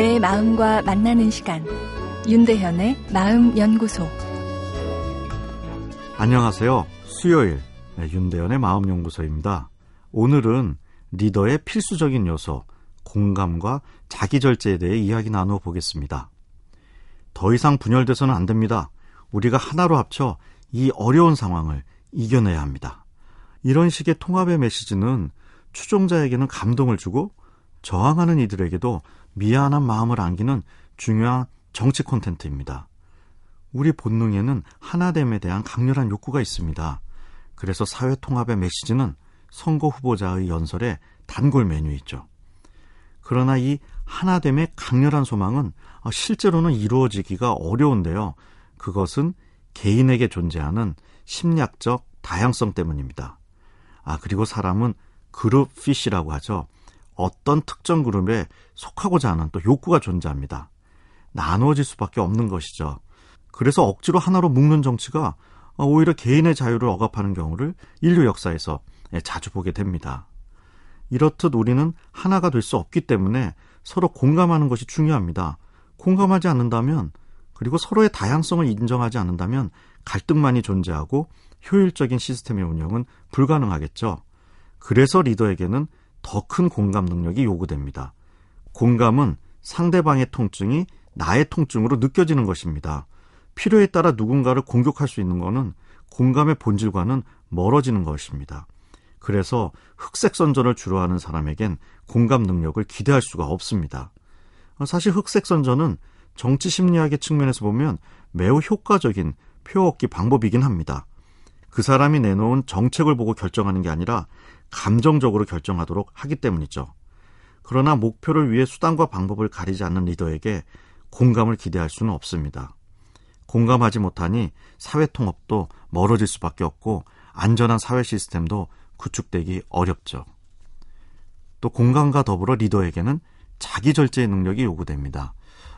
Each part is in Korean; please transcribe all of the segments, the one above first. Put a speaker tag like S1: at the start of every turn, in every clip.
S1: 내 마음과 만나는 시간 윤대현의 마음 연구소
S2: 안녕하세요. 수요일 네, 윤대현의 마음 연구소입니다. 오늘은 리더의 필수적인 요소 공감과 자기 절제에 대해 이야기 나누어 보겠습니다. 더 이상 분열돼서는 안 됩니다. 우리가 하나로 합쳐 이 어려운 상황을 이겨내야 합니다. 이런 식의 통합의 메시지는 추종자에게는 감동을 주고 저항하는 이들에게도 미안한 마음을 안기는 중요한 정치 콘텐츠입니다. 우리 본능에는 하나됨에 대한 강렬한 욕구가 있습니다. 그래서 사회 통합의 메시지는 선거 후보자의 연설에 단골 메뉴이죠. 그러나 이 하나됨의 강렬한 소망은 실제로는 이루어지기가 어려운데요. 그것은 개인에게 존재하는 심리학적 다양성 때문입니다. 아, 그리고 사람은 그룹 피시라고 하죠. 어떤 특정 그룹에 속하고자 하는 또 욕구가 존재합니다. 나누어질 수밖에 없는 것이죠. 그래서 억지로 하나로 묶는 정치가 오히려 개인의 자유를 억압하는 경우를 인류 역사에서 자주 보게 됩니다. 이렇듯 우리는 하나가 될 수 없기 때문에 서로 공감하는 것이 중요합니다. 공감하지 않는다면 그리고 서로의 다양성을 인정하지 않는다면 갈등만이 존재하고 효율적인 시스템의 운영은 불가능하겠죠. 그래서 리더에게는 더 큰 공감 능력이 요구됩니다. 공감은 상대방의 통증이 나의 통증으로 느껴지는 것입니다. 필요에 따라 누군가를 공격할 수 있는 것은 공감의 본질과는 멀어지는 것입니다. 그래서 흑색 선전을 주로 하는 사람에겐 공감 능력을 기대할 수가 없습니다. 사실 흑색 선전은 정치 심리학의 측면에서 보면 매우 효과적인 표 얻기 방법이긴 합니다. 그 사람이 내놓은 정책을 보고 결정하는 게 아니라 감정적으로 결정하도록 하기 때문이죠. 그러나 목표를 위해 수단과 방법을 가리지 않는 리더에게 공감을 기대할 수는 없습니다. 공감하지 못하니 사회 통합도 멀어질 수밖에 없고 안전한 사회 시스템도 구축되기 어렵죠. 또 공감과 더불어 리더에게는 자기 절제의 능력이 요구됩니다.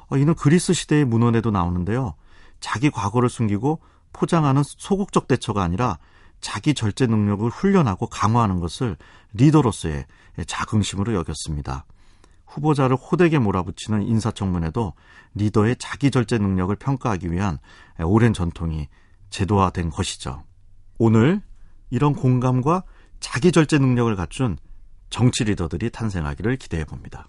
S2: 어, 이는 그리스 시대의 문헌에도 나오는데요. 자기 과거를 숨기고 포장하는 소극적 대처가 아니라 자기 절제 능력을 훈련하고 강화하는 것을 리더로서의 자긍심으로 여겼습니다. 후보자를 호되게 몰아붙이는 인사청문회도 리더의 자기 절제 능력을 평가하기 위한 오랜 전통이 제도화된 것이죠. 오늘 이런 공감과 자기 절제 능력을 갖춘 정치 리더들이 탄생하기를 기대해 봅니다.